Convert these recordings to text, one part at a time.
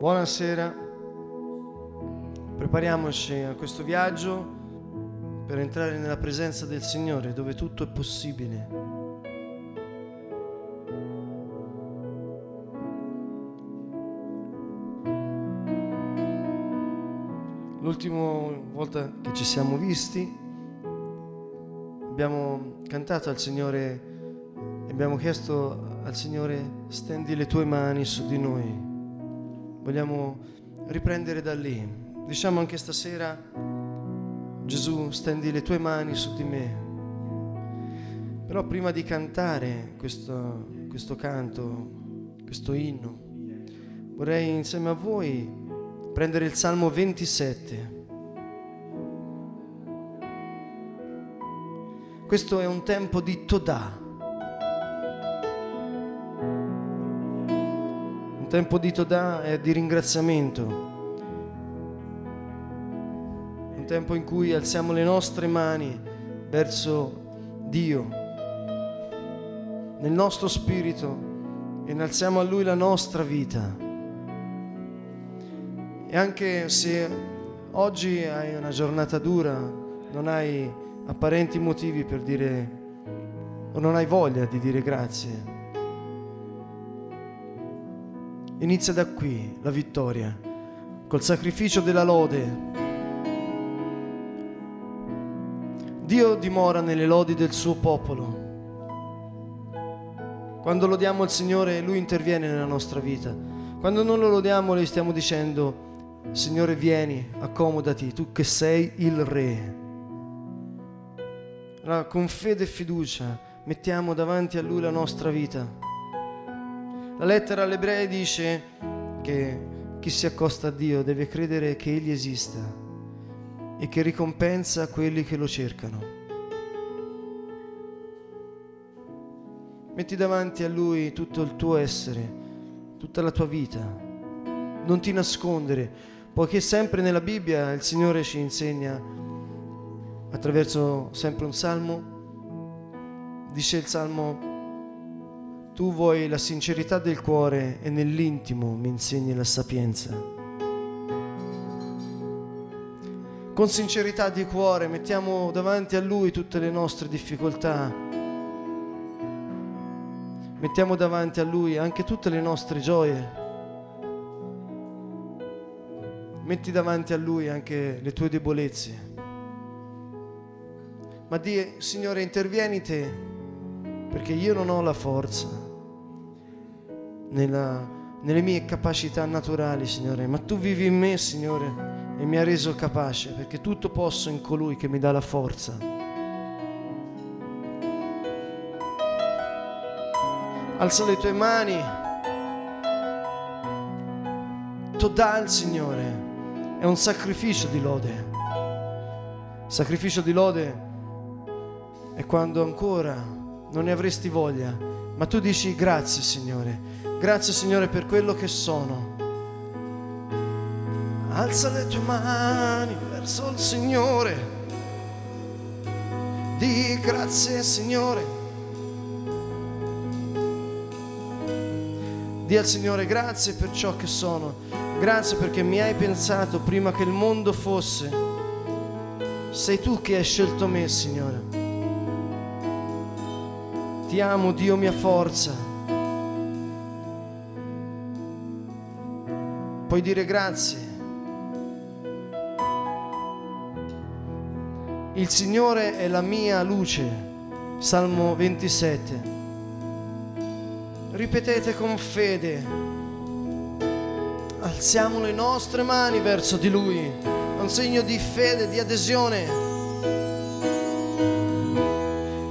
Buonasera, prepariamoci a questo viaggio per entrare nella presenza del Signore dove tutto è possibile. L'ultima volta che ci siamo visti abbiamo cantato al Signore e abbiamo chiesto al Signore stendi le tue mani su di noi. Vogliamo riprendere da lì. Diciamo anche stasera, Gesù, stendi le tue mani su di me. Però prima di cantare questo, questo canto, questo inno, vorrei insieme a voi prendere il Salmo 27. Questo è un tempo di Todà. Tempo di Todà e di ringraziamento. Un tempo in cui alziamo le nostre mani verso Dio, nel nostro spirito e innalziamo a Lui la nostra vita. E anche se oggi hai una giornata dura, non hai apparenti motivi per dire o non hai voglia di dire grazie, inizia da qui la vittoria, col sacrificio della lode. Dio dimora nelle lodi del suo popolo. Quando lodiamo il Signore, Lui interviene nella nostra vita. Quando non lo lodiamo, le stiamo dicendo, Signore, vieni, accomodati, tu che sei il Re. Allora, con fede e fiducia mettiamo davanti a Lui la nostra vita. La lettera all'ebrei dice che chi si accosta a Dio deve credere che Egli esista e che ricompensa quelli che lo cercano. Metti davanti a Lui tutto il tuo essere, tutta la tua vita. Non ti nascondere, poiché sempre nella Bibbia il Signore ci insegna attraverso sempre un salmo, dice il salmo, tu vuoi la sincerità del cuore e nell'intimo mi insegni la sapienza. Con sincerità di cuore mettiamo davanti a Lui tutte le nostre difficoltà, mettiamo davanti a Lui anche tutte le nostre gioie. metti davanti a Lui anche le tue debolezze. Ma di Signore, intervieni te, perché io non ho la forza nella, nelle mie capacità naturali, Signore, ma tu vivi in me, Signore, e mi ha reso capace, perché tutto posso in colui che mi dà la forza. Alza le tue mani, tu dà il Signore è un sacrificio di lode. Sacrificio di lode è quando ancora non ne avresti voglia, ma tu dici grazie Signore, grazie Signore per quello che sono. Alza le tue mani verso il Signore, di grazie Signore. Di al Signore grazie per ciò che sono. Grazie perché mi hai pensato prima che il mondo fosse. Sei tu che hai scelto me, Signore. Ti amo, Dio mia forza. Puoi dire grazie. Il Signore è la mia luce. Salmo 27. Ripetete con fede alziamo le nostre mani verso di Lui, è un segno di fede, di adesione.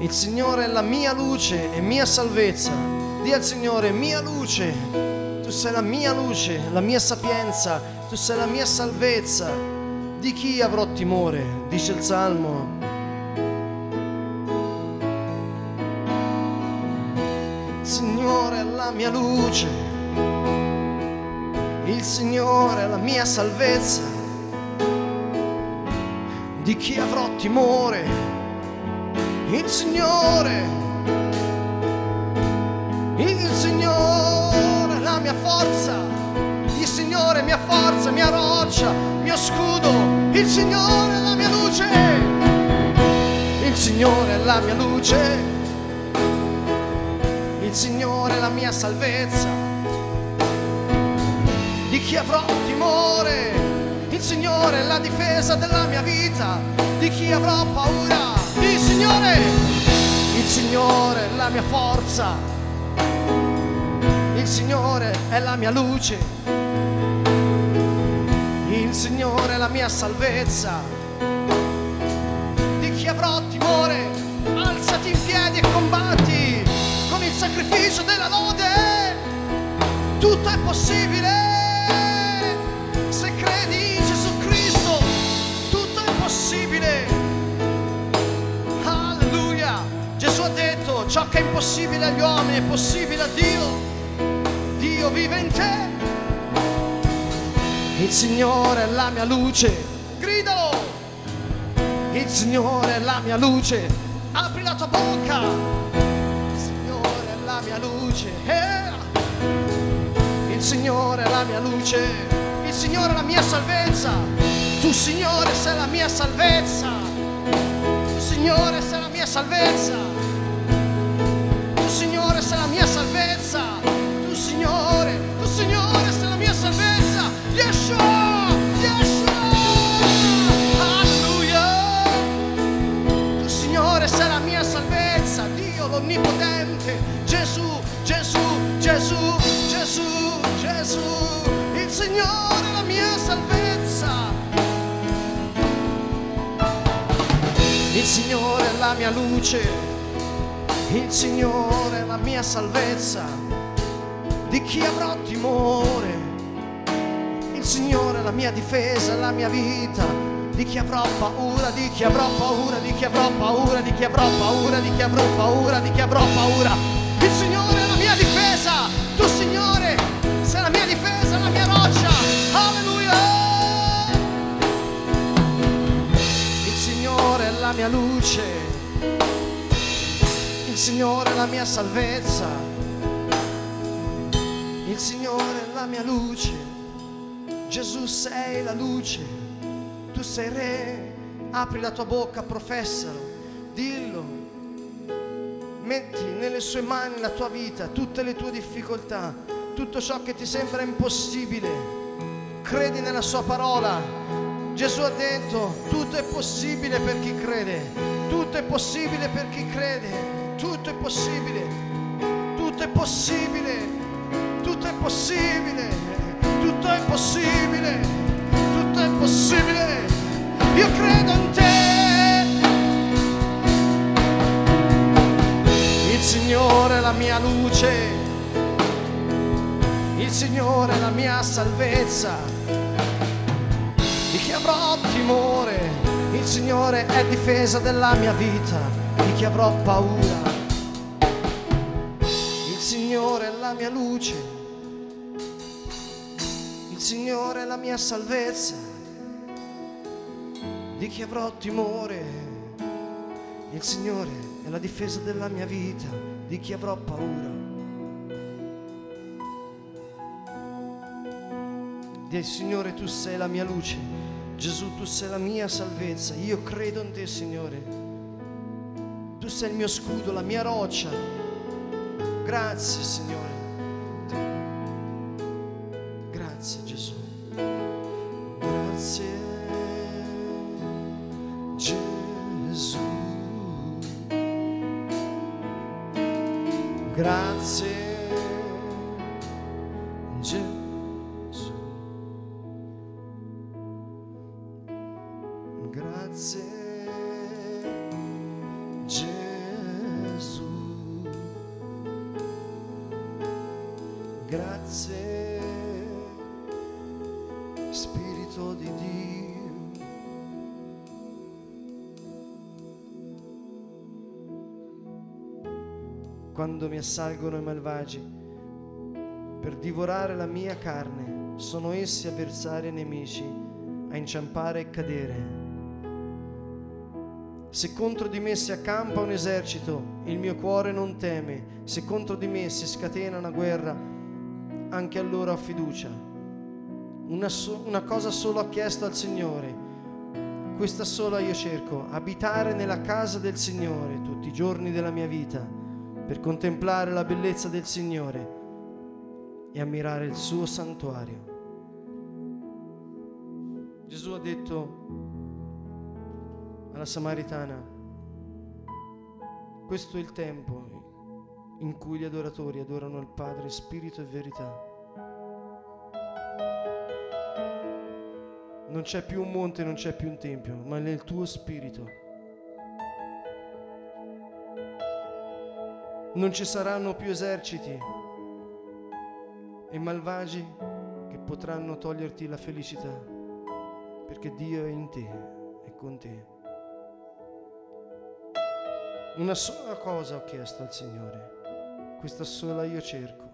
Il Signore è la mia luce e mia salvezza. Dì al Signore, mia luce, tu sei la mia luce, la mia sapienza, tu sei la mia salvezza. Di chi avrò timore? Dice il Salmo. Signore è la mia luce il Signore è la mia salvezza. Di chi avrò timore? Il Signore. Il Signore mia forza. Il Signore Signore, mia forza, mia roccia, mio scudo, il Signore è la mia luce, il Signore è la mia luce, il Signore è la mia salvezza, di chi avrò timore, il Signore è la difesa della mia vita, di chi avrò paura, il Signore, il Signore è la mia forza il Signore è la mia luce, il Signore è la mia salvezza. Di chi avrò timore, alzati in piedi e combatti con il sacrificio della lode. Tutto è possibile se credi in Gesù Cristo, tutto è possibile. Alleluia. Gesù ha detto, ciò che è impossibile agli uomini è possibile a Dio. Dio vive in te. Il Signore è la mia luce, gridalo. Il Signore è la mia luce, apri la tua bocca. Il Signore è la mia luce. Eh. Il Signore è la mia luce, il Signore è la mia salvezza. Tu Signore sei la mia salvezza. Tu Signore sei la mia salvezza. Dio l'Onnipotente, Gesù, Gesù, Gesù, Gesù, Gesù, il Signore è la mia salvezza. Il Signore è la mia luce, il Signore è la mia salvezza di chi avrò timore. Il Signore è la mia difesa, la mia vita. Di chi avrò paura, di chi avrò paura, di chi avrò paura, di chi avrò paura, di chi avrò paura, di chi avrò paura. Il Signore è la mia difesa. Tu Signore sei la mia difesa, la mia roccia. Alleluia. Il Signore è la mia luce. Il Signore è la mia salvezza. Il Signore è la mia luce, Gesù sei la luce, tu sei re, apri la tua bocca, professalo, dillo, metti nelle sue mani la tua vita, tutte le tue difficoltà, tutto ciò che ti sembra impossibile, credi nella sua parola. Gesù ha detto, tutto è possibile per chi crede, tutto è possibile per chi crede, tutto è possibile, tutto è possibile. Tutto è possibile, tutto è possibile, tutto è possibile. La mia luce, il Signore è la mia salvezza. Di chi avrò timore, il Signore è difesa della mia vita. Di chi avrò paura, il Signore è la mia luce. Signore è la mia salvezza, di chi avrò timore. Il Signore è la difesa della mia vita, di chi avrò paura. Dì Signore, tu sei la mia luce, Gesù, tu sei la mia salvezza, io credo in te, Signore. Tu sei il mio scudo, la mia roccia. Grazie, Signore. Grazie. Quando mi assalgono i malvagi per divorare la mia carne, sono essi avversari e nemici a inciampare e cadere. Se contro di me si accampa un esercito, il mio cuore non teme, se contro di me si scatena una guerra, anche allora ho fiducia. Una, so- una cosa solo ha chiesto al Signore. Questa sola io cerco, abitare nella casa del Signore tutti i giorni della mia vita, per contemplare la bellezza del Signore e ammirare il suo santuario. Gesù ha detto alla Samaritana, questo è il tempo in cui gli adoratori adorano il Padre spirito e verità. Non c'è più un monte, non c'è più un tempio, ma nel tuo spirito. Non ci saranno più eserciti e malvagi che potranno toglierti la felicità, perché Dio è in te e con te. Una sola cosa ho chiesto al Signore, questa sola io cerco.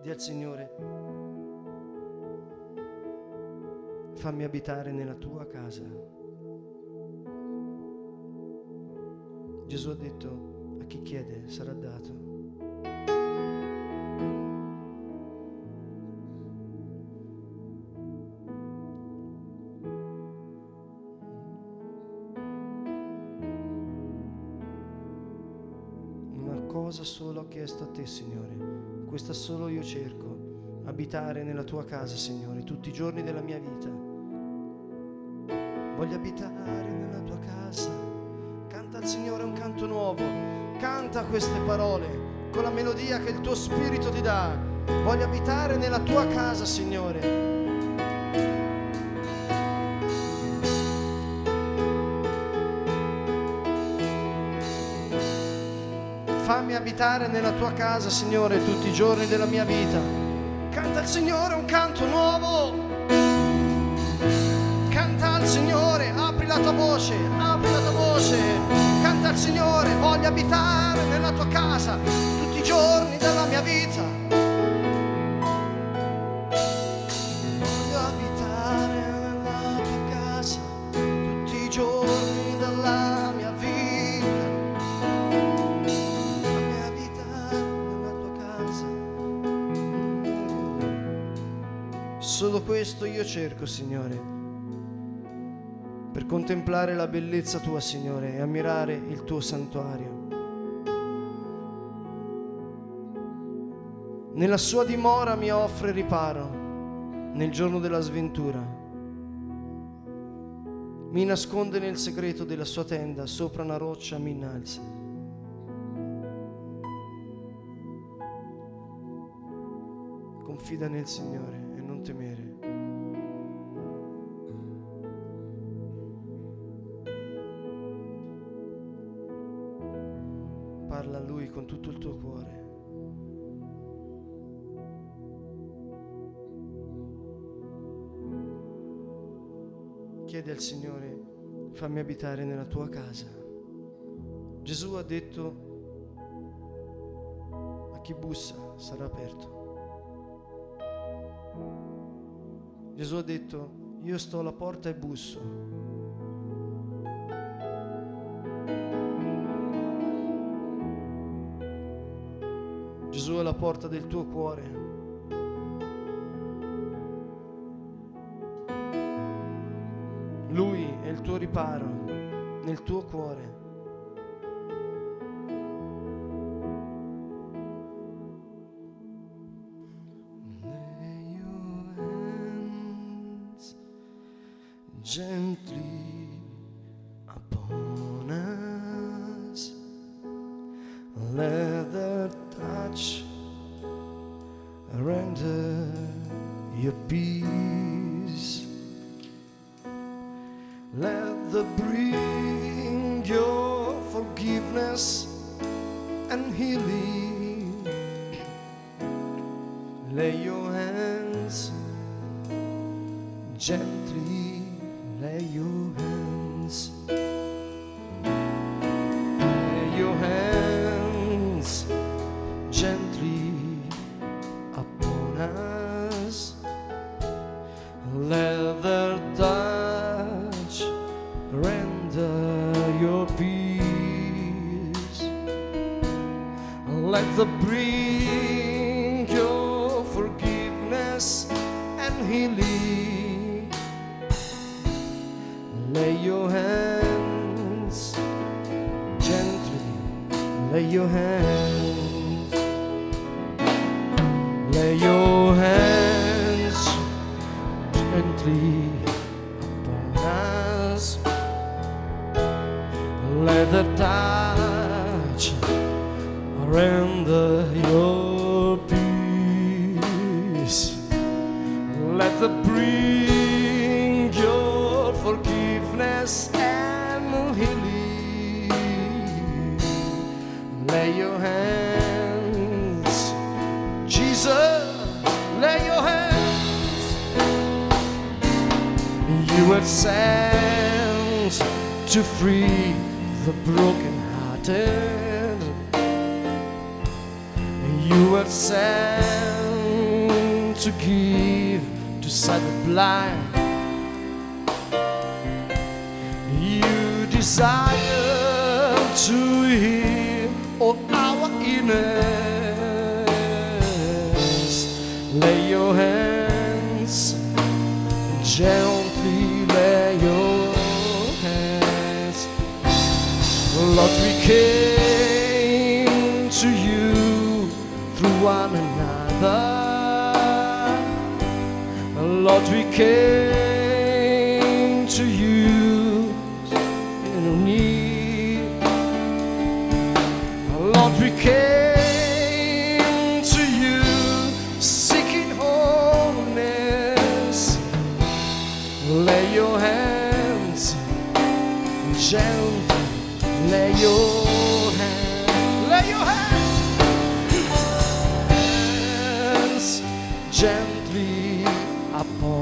Di al Signore, fammi abitare nella tua casa. Gesù ha detto, a chi chiede sarà dato. Cosa sola ho chiesto a te, Signore, questa solo io cerco, abitare nella tua casa, Signore, tutti i giorni della mia vita. Voglio abitare nella tua casa. Canta al Signore un canto nuovo, canta queste parole con la melodia che il tuo spirito ti dà. Voglio abitare nella tua casa, Signore. Fammi abitare nella tua casa, Signore, tutti i giorni della mia vita. Canta al Signore un canto nuovo. Canta al Signore, apri la tua voce, apri la tua voce. Canta al Signore, voglio abitare nella tua casa tutti i giorni della mia vita. Voglio abitare nella tua casa tutti i giorni della mia vita. Solo questo io cerco, Signore, contemplare la bellezza tua, Signore, e ammirare il tuo santuario. Nella sua dimora mi offre riparo nel giorno della sventura. Mi nasconde nel segreto della sua tenda, sopra una roccia mi innalza. Confida nel Signore e non temere. Tutto il tuo cuore. Chiedi al Signore, fammi abitare nella tua casa. Gesù ha detto, a chi bussa sarà aperto. Gesù ha detto, io sto alla porta e busso. È la porta del tuo cuore. Lui è il tuo riparo nel tuo cuore. Gently gently, lay your hands. Lay your hands, lay your hands gently You were sent to free the brokenhearted. You were sent to give to sight the blind. You desire to heal all our illness. Lay your hands gently Lord, we came to you through one another. Lord, we came gently upon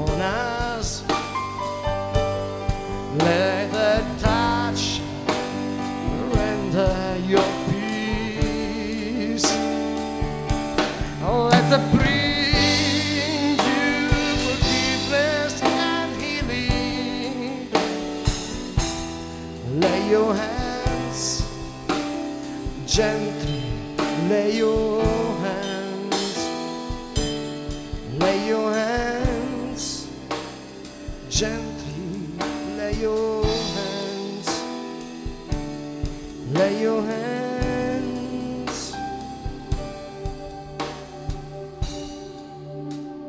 your hands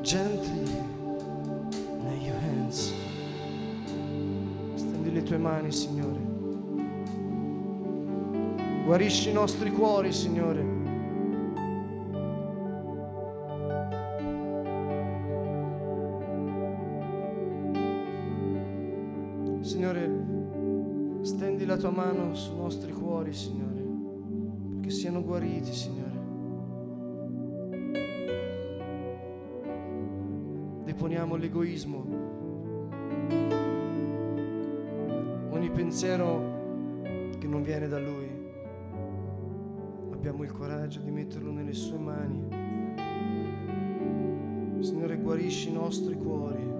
gently, lay your hands. Stendi le tue mani, Signore. Guarisci i nostri cuori, Signore. Mano sui nostri cuori, Signore, perché siano guariti, Signore. Deponiamo l'egoismo, ogni pensiero che non viene da Lui. Abbiamo il coraggio di metterlo nelle sue mani. Signore, guarisci i nostri cuori.